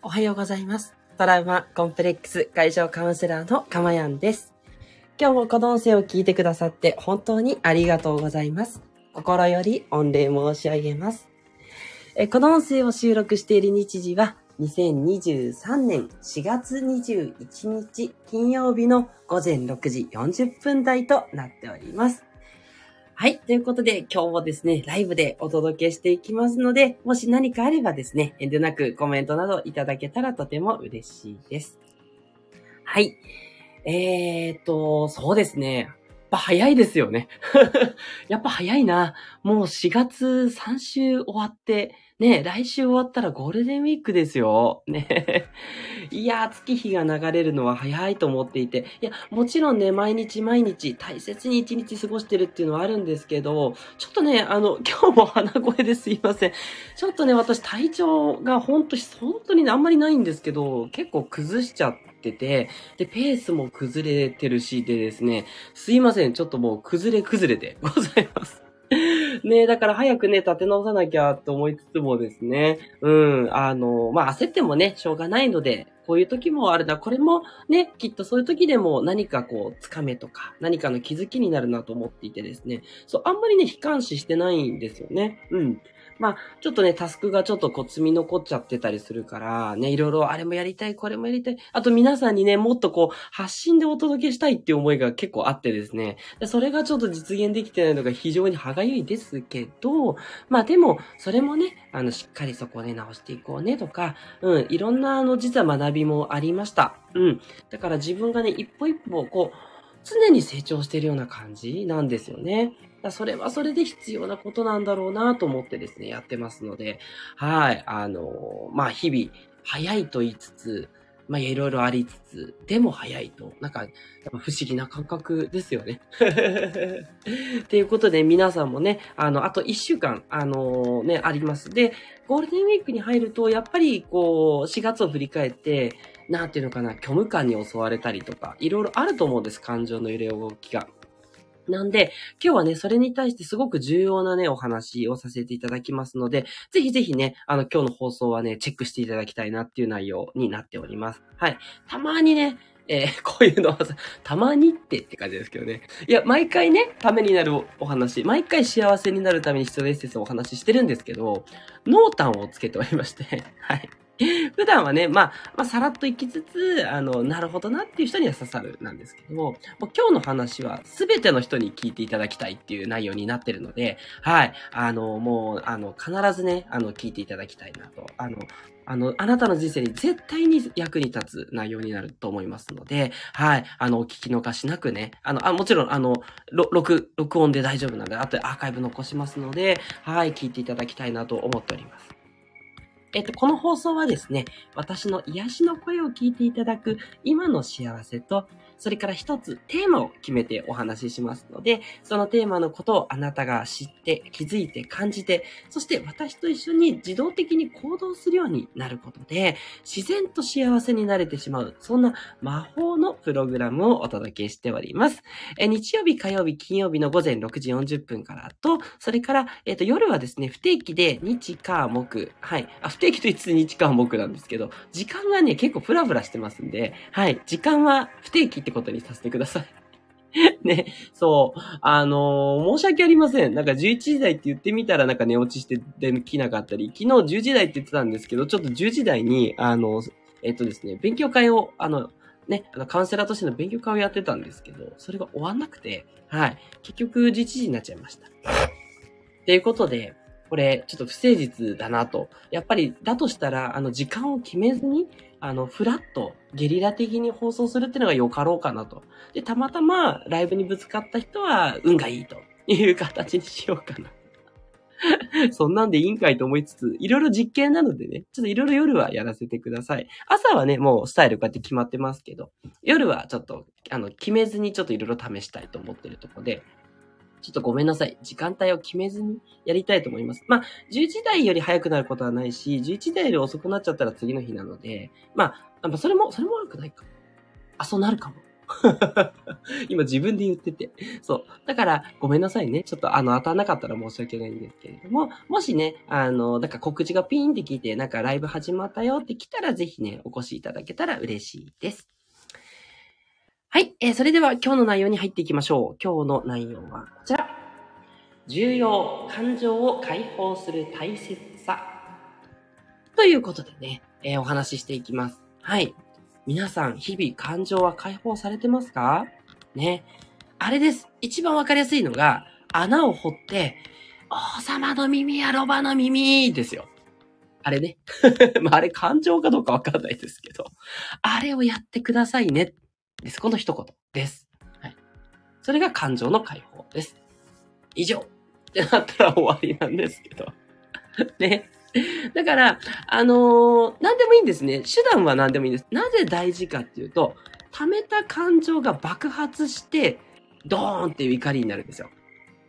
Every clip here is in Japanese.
おはようございます。トラウマコンプレックス解消カウンセラーのかまやんです。今日もこの音声を聞いてくださって本当にありがとうございます。心より御礼申し上げます。えこの音声を収録している日時は2023年4月21日金曜日の午前6時40分台となっております。はい。ということで、今日もですね、ライブでお届けしていきますので、もし何かあればですね、遠慮なくコメントなどいただけたらとても嬉しいです。はい。えーと、そうですね。やっぱ早いですよね。やっぱ早いな。もう4月3週終わって、ね、来週終わったらゴールデンウィークですよ。ね。いや、月日が流れるのは早いと思っていて。いや、もちろんね、毎日毎日大切に一日過ごしてるっていうのはあるんですけど、ちょっとね、あの、今日も鼻声ですいません。ちょっとね、私体調が本当本当にあんまりないんですけど、結構崩しちゃってて、で、ペースも崩れてるし、でですね、すいません、ちょっともう崩れ崩れでございます。ねだから早くね、立て直さなきゃと思いつつもですね、うん、あの、まあ、焦ってもね、しょうがないので、こういう時もあるな。これもね、きっとそういう時でも何かこう、つかめとか、何かの気づきになるなと思っていてですね。そう、あんまりね、悲観視してないんですよね。うん。まあ、ちょっとね、タスクがちょっとこう積み残っちゃってたりするから、ね、いろいろあれもやりたい、これもやりたい。あと皆さんにね、もっとこう、発信でお届けしたいっていう思いが結構あってですね。でそれがちょっと実現できてないのが非常に歯がゆいですけど、まあでも、それもね、あの、しっかりそこで直していこうねとか、うん、いろんなあの、実は学びもありました。うん。だから自分がね、一歩一歩、こう、常に成長してるような感じなんですよね。だそれはそれで必要なことなんだろうなと思ってですね、やってますので、はい、あの、まあ、日々、早いと言いつつ、まあ、いろいろありつつ、でも早いと、なんか、やっぱ不思議な感覚ですよね。ということで、皆さんもね、あの、あと1週間、あのね、あります。で、ゴールデンウィークに入ると、やっぱり、こう、4月を振り返って、なんていうのかな、虚無感に襲われたりとか、いろいろあると思うんです、感情の揺れ動きが。なんで、今日はね、それに対してすごく重要なね、お話をさせていただきますので、ぜひぜひね、あの、今日の放送はね、チェックしていただきたいなっていう内容になっております。はい。たまにね、えー こういうのはさ、たまにってって感じですけどね。いや、毎回ね、ためになるお話、毎回幸せになるために必要ですってお話ししてるんですけど、濃淡をつけておりまして、はい。普段はね、まあ、まあ、さらっと行きつつ、あの、なるほどなっていう人には刺さるなんですけども、もう今日の話は全ての人に聞いていただきたいっていう内容になってるので、はい。あの、もう、あの、必ずね、あの、聞いていただきたいなと。あの、あの、あなたの人生に絶対に役に立つ内容になると思いますので、はい。あの、お聞き逃しなくね、あの、あもちろん、あの、録、録音で大丈夫なので、あとアーカイブ残しますので、はい。聞いていただきたいなと思っております。えっと、この放送はですね、私の癒しの声を聞いていただく今の幸せと、それから一つテーマを決めてお話ししますので、そのテーマのことをあなたが知って、気づいて、感じて、そして私と一緒に自動的に行動するようになることで、自然と幸せになれてしまう、そんな魔法のプログラムをお届けしております。え日曜日、火曜日、金曜日の午前6時40分からと、それから、えっ、と、夜はですね、不定期で日、火、木、はい。あ、不定期と言いつつ日、火、木なんですけど、時間がね、結構フラフラしてますんで、はい。時間は不定期ってことにさせてください。ね、そう。あのー申し訳ありません。なんか11時台って言ってみたらなんか寝落ちしてできなかったり、昨日10時台って言ってたんですけど、ちょっと10時台に、あの、えっとですね、勉強会を、あの、ね、あの、カウンセラーとしての勉強会をやってたんですけど、それが終わんなくて、はい。結局11時になっちゃいました。っていうことで、これ、ちょっと不誠実だなと。やっぱり、だとしたら、あの、時間を決めずに、あの、フラット、ゲリラ的に放送するっていうのが良かろうかなと。で、たまたまライブにぶつかった人は運がいいと いう形にしようかな。そんなんでいいんかいと思いつつ、いろいろ実験なのでね、ちょっといろいろ夜はやらせてください。朝はね、もうスタイルこうやって決まってますけど、夜はちょっと、あの、決めずにちょっといろいろ試したいと思ってるとこで、ちょっとごめんなさい。時間帯を決めずにやりたいと思います。まあ、10時台より早くなることはないし、11時台より遅くなっちゃったら次の日なので、まあ、それも、それも悪くないかも。あ、そうなるかも。今自分で言ってて。そう。だから、ごめんなさいね。ちょっとあの、当たんなかったら申し訳ないんですけれども、もしね、あの、だか告知がピーンって聞いて、なんかライブ始まったよって来たら、ぜひね、お越しいただけたら嬉しいです。はい。えー、それでは今日の内容に入っていきましょう。今日の内容はこちら。重要、感情を解放する大切さ。ということでね、えー、お話ししていきます。はい。皆さん、日々感情は解放されてますか？ね。あれです。一番わかりやすいのが、穴を掘って、王様の耳やロバの耳ですよ。あれね。まあ、あれ感情かどうかわかんないですけど。あれをやってくださいね。です。この一言です。はい。それが感情の解放です。以上ってなったら終わりなんですけど。ね。だから、あのー、何でもいいんですね。手段は何でもいいんです。なぜ大事かっていうと、溜めた感情が爆発して、ドーンっていう怒りになるんですよ。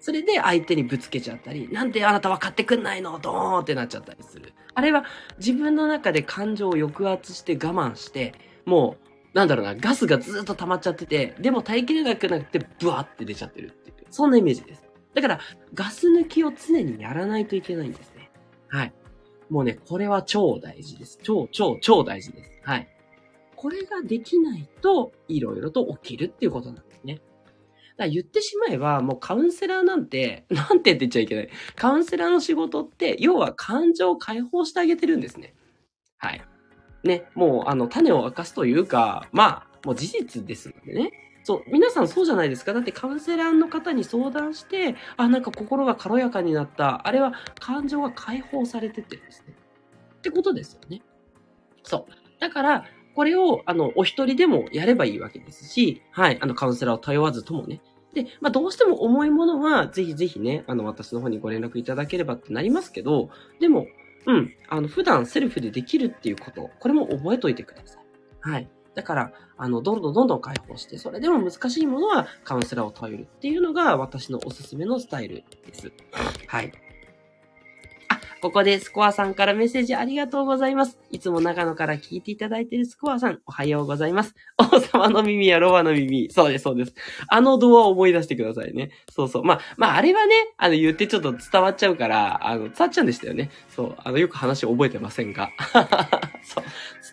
それで相手にぶつけちゃったり、なんであなたは買ってくんないの？ドーンってなっちゃったりする。あれは自分の中で感情を抑圧して我慢して、もうなんだろうな、ガスがずっと溜まっちゃってて、でも耐えきれなくなって、ブワーって出ちゃってるっていう。そんなイメージです。だから、ガス抜きを常にやらないといけないんですね。はい。もうね、これは超大事です。超、超、超大事です。はい。これができないと、いろいろと起きるっていうことなんですね。だから言ってしまえば、もうカウンセラーなんて、なんてって言っちゃいけない。カウンセラーの仕事って、要は感情を解放してあげてるんですね。はい。ね、もう、あの、種を明かすというか、まあ、もう事実ですのでね。そう、皆さんそうじゃないですか。だってカウンセラーの方に相談して、あ、なんか心が軽やかになった。あれは感情が解放されててですね。ってことですよね。そう。だから、これを、あの、お一人でもやればいいわけですし、はい、あの、カウンセラーを頼わずともね。で、まあ、どうしても重いものは、ぜひぜひね、あの、私の方にご連絡いただければってなりますけど、でも、うん。あの、普段セルフでできるっていうこと、これも覚えといてください。はい。だから、あの、どんどんどんどん解放して、それでも難しいものはカウンセラーを頼るっていうのが私のおすすめのスタイルです。はい。ここでスコアさんからメッセージありがとうございます。いつも長野から聞いていただいているスコアさん、おはようございます。王様の耳やロバの耳。そうです、そうです。あの動画を思い出してくださいね。そうそう。まあ、まあ、あれはね、あの、言ってちょっと伝わっちゃうから、あの、伝わっちゃうんでしたよね。そう。あの、よく話覚えてませんが。そう。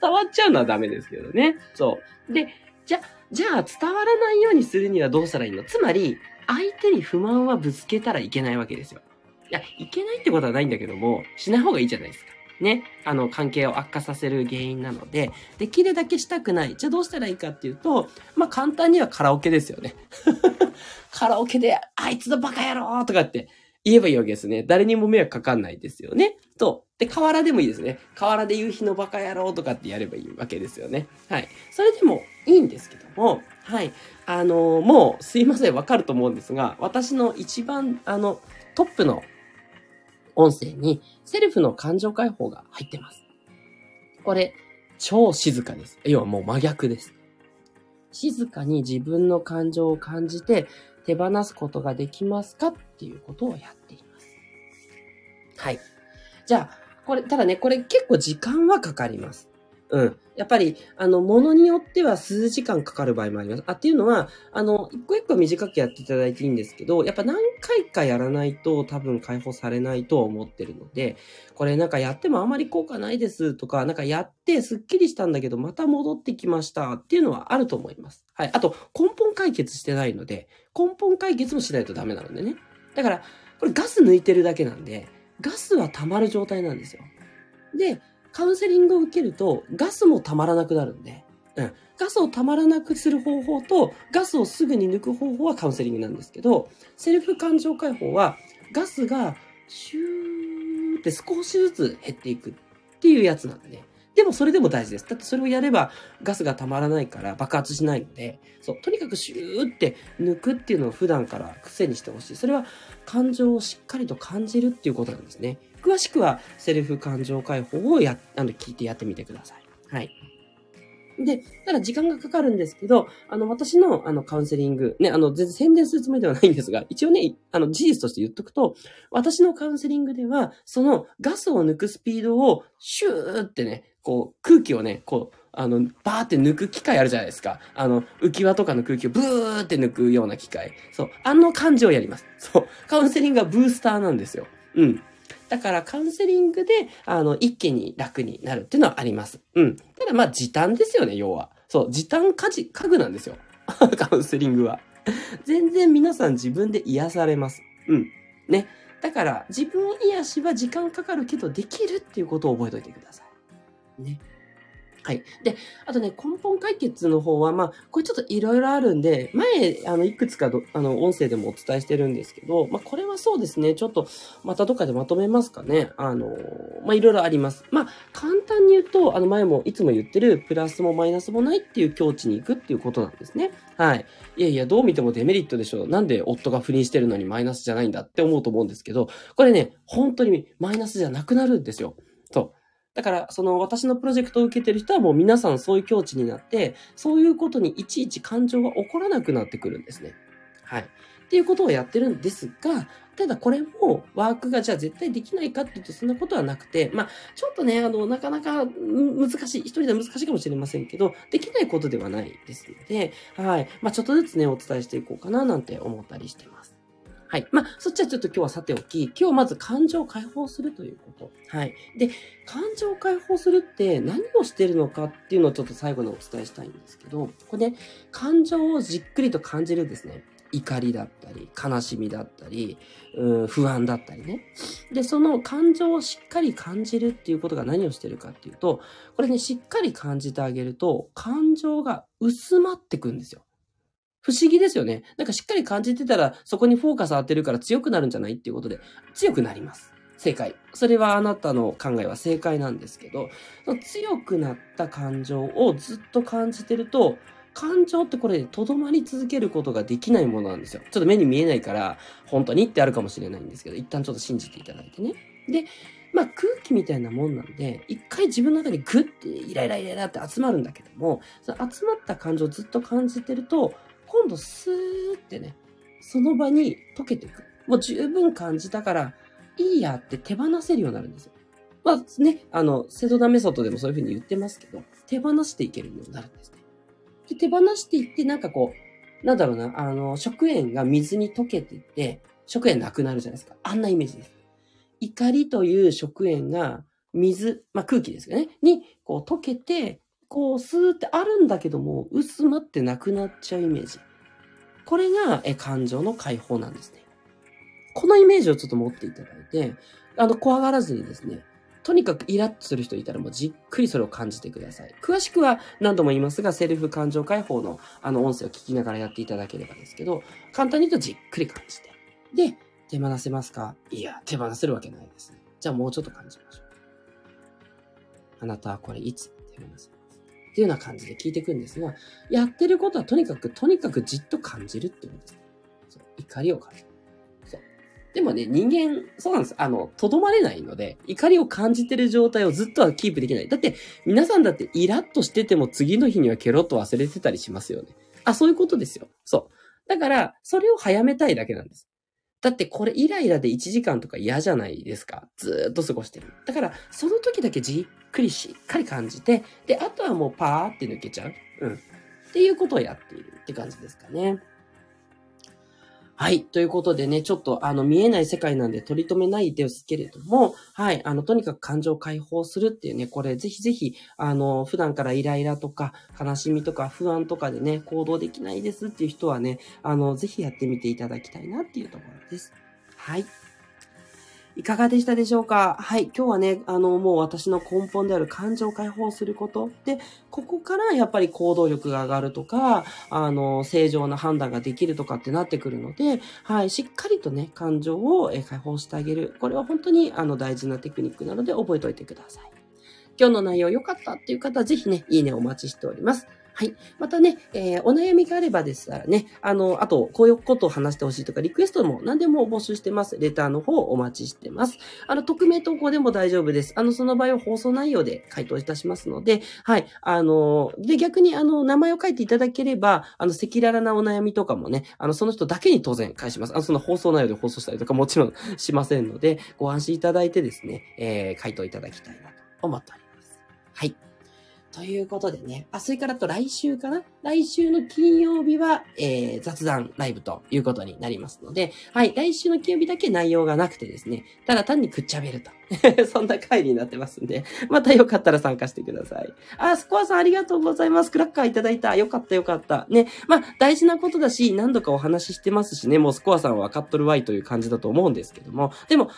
伝わっちゃうのはダメですけどね。そう。で、じゃ、じゃあ伝わらないようにするにはどうしたらいいの？つまり、相手に不満はぶつけたらいけないわけですよ。いや、いけないってことはないんだけども、しない方がいいじゃないですか。ね。あの、関係を悪化させる原因なので、できるだけしたくない。じゃあどうしたらいいかっていうと、まあ、簡単にはカラオケですよね。カラオケで、あいつのバカ野郎とかって言えばいいわけですね。誰にも迷惑かかんないですよね。と。で、河原でもいいですね。河原で夕日のバカ野郎とかってやればいいわけですよね。はい。それでもいいんですけども、はい。あのー、もう、すいません、わかると思うんですが、私の一番、あの、トップの音声にセルフの感情解放が入ってます。これ、超静かです。要はもう真逆です。静かに自分の感情を感じて手放すことができますかっていうことをやっています。はい。じゃあ、これ、ただね、これ結構時間はかかります。うん。やっぱり、あの、ものによっては数時間かかる場合もあります。あ、っていうのは、あの、一個一個短くやっていただいていいんですけど、やっぱ何回かやらないと多分解放されないと思ってるので、これなんかやってもあまり効果ないですとか、なんかやってスッキリしたんだけど、また戻ってきましたっていうのはあると思います。はい。あと、根本解決してないので、根本解決もしないとダメなのでね。だから、これガス抜いてるだけなんで、ガスは溜まる状態なんですよ。で、カウンセリングを受けると、ガスもたまらなくなるんで、うん。ガスをたまらなくする方法と、ガスをすぐに抜く方法はカウンセリングなんですけど、セルフ感情解放は、ガスがシューって少しずつ減っていくっていうやつなんで、でもそれでも大事です。だってそれをやればガスがたまらないから爆発しないので、そう、とにかくシューって抜くっていうのを普段から癖にしてほしい。それは感情をしっかりと感じるっていうことなんですね。詳しくはセルフ感情解放をや、あの、聞いてやってみてください。はい。で、ただ時間がかかるんですけど、あの、私の、あの、カウンセリング、ね、あの、全然宣伝するつもりではないんですが、一応ね、あの、事実として言っとくと、私のカウンセリングでは、そのガスを抜くスピードを、シューってね、こう、空気をね、こう、あの、バーって抜く機械あるじゃないですか。あの、浮き輪とかの空気をブーって抜くような機械。そう。あの感じをやります。そう。カウンセリングはブースターなんですよ。うん。だからカウンセリングで、あの、一気に楽になるっていうのはあります。うん。ただまあ時短ですよね、要は。そう、時短家事、家具なんですよ。カウンセリングは。全然皆さん自分で癒されます。うん。ね。だから、自分癒しは時間かかるけどできるっていうことを覚えておいてください。ね。はい。で、あとね、根本解決の方は、まあ、これちょっといろいろあるんで、前、あの、いくつかあの、音声でもお伝えしてるんですけど、まあ、これはそうですね、ちょっと、またどっかでまとめますかね。あの、まあ、いろいろあります。まあ、簡単に言うと、あの、前もいつも言ってる、プラスもマイナスもないっていう境地に行くっていうことなんですね。はい。いやいや、どう見てもデメリットでしょう。なんで夫が不倫してるのにマイナスじゃないんだって思うと思うんですけど、これね、本当にマイナスじゃなくなるんですよ。だから、その私のプロジェクトを受けてる人はもう皆さんそういう境地になって、そういうことにいちいち感情が起こらなくなってくるんですね。はい。っていうことをやってるんですが、ただこれもワークがじゃあ絶対できないかっていうとそんなことはなくて、まあちょっとね、あの、なかなか難しい、一人では難しいかもしれませんけど、できないことではないですので、はい。まあちょっとずつね、お伝えしていこうかななんて思ったりしてます。はい。まあ、そっちはちょっと今日はさておき、今日まず感情を解放するということ。はい。で、感情を解放するって何をしてるのかっていうのをちょっと最後にお伝えしたいんですけど、これね、感情をじっくりと感じるですね。怒りだったり、悲しみだったり、うん、不安だったりね。で、その感情をしっかり感じるっていうことが何をしてるかっていうと、これね、しっかり感じてあげると、感情が薄まってくんですよ。不思議ですよね。なんかしっかり感じてたら、そこにフォーカス当てるから強くなるんじゃないっていうことで、強くなります。正解。それはあなたの考えは正解なんですけど、強くなった感情をずっと感じてると、感情ってこれ、とどまり続けることができないものなんですよ。ちょっと目に見えないから、本当にってあるかもしれないんですけど、一旦ちょっと信じていただいてね。で、まあ空気みたいなもんなんで、一回自分の中にグッてイライライライラって集まるんだけども、その集まった感情をずっと感じてると、今度スーってね、その場に溶けていく。もう十分感じたから、いいやって手放せるようになるんですよ。まあね、あの、セドナメソッドでもそういうふうに言ってますけど、手放していけるようになるんですね。で、手放していって、なんかこう、なんだろうな、あの、食塩が水に溶けていって、食塩なくなるじゃないですか。あんなイメージです。怒りという食塩が水、まあ空気ですよね、にこう溶けて、こう、スーってあるんだけども、薄まってなくなっちゃうイメージ。これが、え、感情の解放なんですね。このイメージをちょっと持っていただいて、あの、怖がらずにですね、とにかくイラッとする人いたらもうじっくりそれを感じてください。詳しくは何度も言いますが、セルフ感情解放のあの音声を聞きながらやっていただければですけど、簡単に言うとじっくり感じて。で、手放せますか？いや、手放せるわけないですね。じゃあもうちょっと感じましょう。あなたはこれいつ？手放せっていうような感じで聞いていくんですが、やってることはとにかく、とにかくじっと感じるっていうことです。そう怒りを感じる。そう。でもね、人間、そうなんです。あの、とどまれないので、怒りを感じてる状態をずっとはキープできない。だって、皆さんだってイラッとしてても次の日にはケロッと忘れてたりしますよね。あ、そういうことですよ。そう。だから、それを早めたいだけなんです。だってこれイライラで1時間とか嫌じゃないですか。ずっと過ごしてる。だから、その時だけじっくりしっかり感じて、で、あとはもうパーって抜けちゃう。うん。っていうことをやっているって感じですかね。はい。ということでね、ちょっとあの見えない世界なんで取り留めないですけれども、はい。あの、とにかく感情を解放するっていうね、これぜひぜひ、あの、普段からイライラとか悲しみとか不安とかでね、行動できないですっていう人はね、あの、ぜひやってみていただきたいなっていうところです。はい。いかがでしたでしょうか？はい。今日はね、あの、もう私の根本である感情を解放すること。で、ここからやっぱり行動力が上がるとか、あの、正常な判断ができるとかってなってくるので、はい。しっかりとね、感情を解放してあげる。これは本当に、あの、大事なテクニックなので覚えておいてください。今日の内容良かったっていう方はぜひね、いいねお待ちしております。はい。またね、えー、お悩みがあればですからね、あの、あと、こういうことを話してほしいとか、リクエストも何でも募集してます。レターの方お待ちしてます。あの、匿名投稿でも大丈夫です。あの、その場合は放送内容で回答いたしますので、はい。あの、で、逆に、あの、名前を書いていただければ、あの、赤裸々なお悩みとかもね、あの、その人だけに当然返します。あの、その放送内容で放送したりとかもちろんしませんので、ご安心いただいてですね、えー、回答いただきたいなと思っております。はい。ということでね。あ、それからと来週かな？来週の金曜日は、えー、雑談ライブということになりますので、はい、来週の金曜日だけ内容がなくてですね、ただ単にくっちゃべると。そんな回になってますんで、またよかったら参加してください。あ、スコアさんありがとうございます。クラッカーいただいた。よかったよかった。ね。まあ、大事なことだし、何度かお話ししてますしね、もうスコアさんは分かっとるわいという感じだと思うんですけども、でも、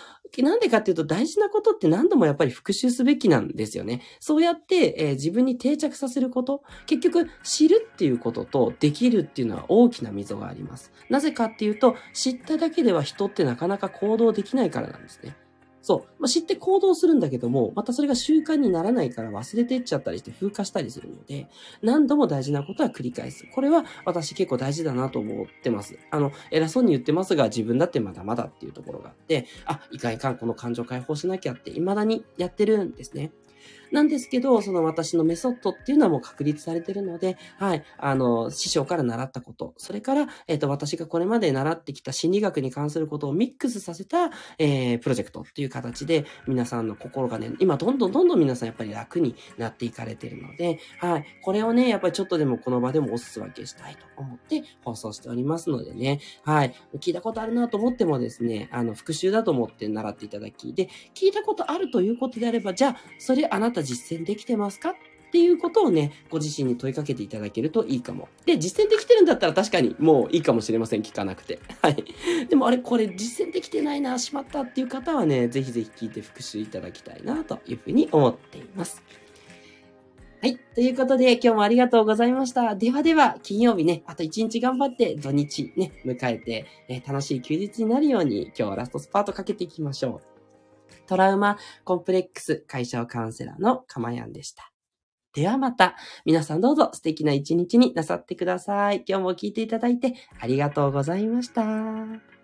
なんでかっていうと大事なことって何度もやっぱり復習すべきなんですよね。そうやって、えー、自分に定着させること、結局知るっていうこととできるっていうのは大きな溝があります。なぜかっていうと、知っただけでは人ってなかなか行動できないからなんですね。そう。まあ、知って行動するんだけども、またそれが習慣にならないから忘れていっちゃったりして風化したりするので、何度も大事なことは繰り返す。これは私結構大事だなと思ってます。あの、偉そうに言ってますが、自分だってまだまだっていうところがあって、あ、いかいかん、この感情解放しなきゃって、未だにやってるんですね。なんですけど、その私のメソッドっていうのはもう確立されてるので、はい、あの、師匠から習ったこと、それから、えっ、ー、と、私がこれまで習ってきた心理学に関することをミックスさせた、えー、プロジェクトっていう形で、皆さんの心がね、今どんどんどんどん皆さんやっぱり楽になっていかれてるので、はい、これをね、やっぱりちょっとでもこの場でもおす分けしたいと思って放送しておりますのでね、はい、聞いたことあるなと思ってもですね、あの、復習だと思って習っていただき、で、聞いたことあるということであれば、じゃあ、それあなた実践できてますか？っていうことをね、ご自身に問いかけていただけるといいかも。で、実践できてるんだったら確かにもういいかもしれません。聞かなくて。はい。でもあれ、これ実践できてないな、しまったっていう方はね、ぜひぜひ聞いて復習いただきたいな、というふうに思っています。はい。ということで、今日もありがとうございました。ではでは、金曜日ね、あと1日頑張って土日ね、迎えて、え、楽しい休日になるように、今日はラストスパートかけていきましょう。トラウマコンプレックス解消カウンセラーのかまやんでした。ではまた、皆さんどうぞ素敵な一日になさってください。今日も聞いていただいてありがとうございました。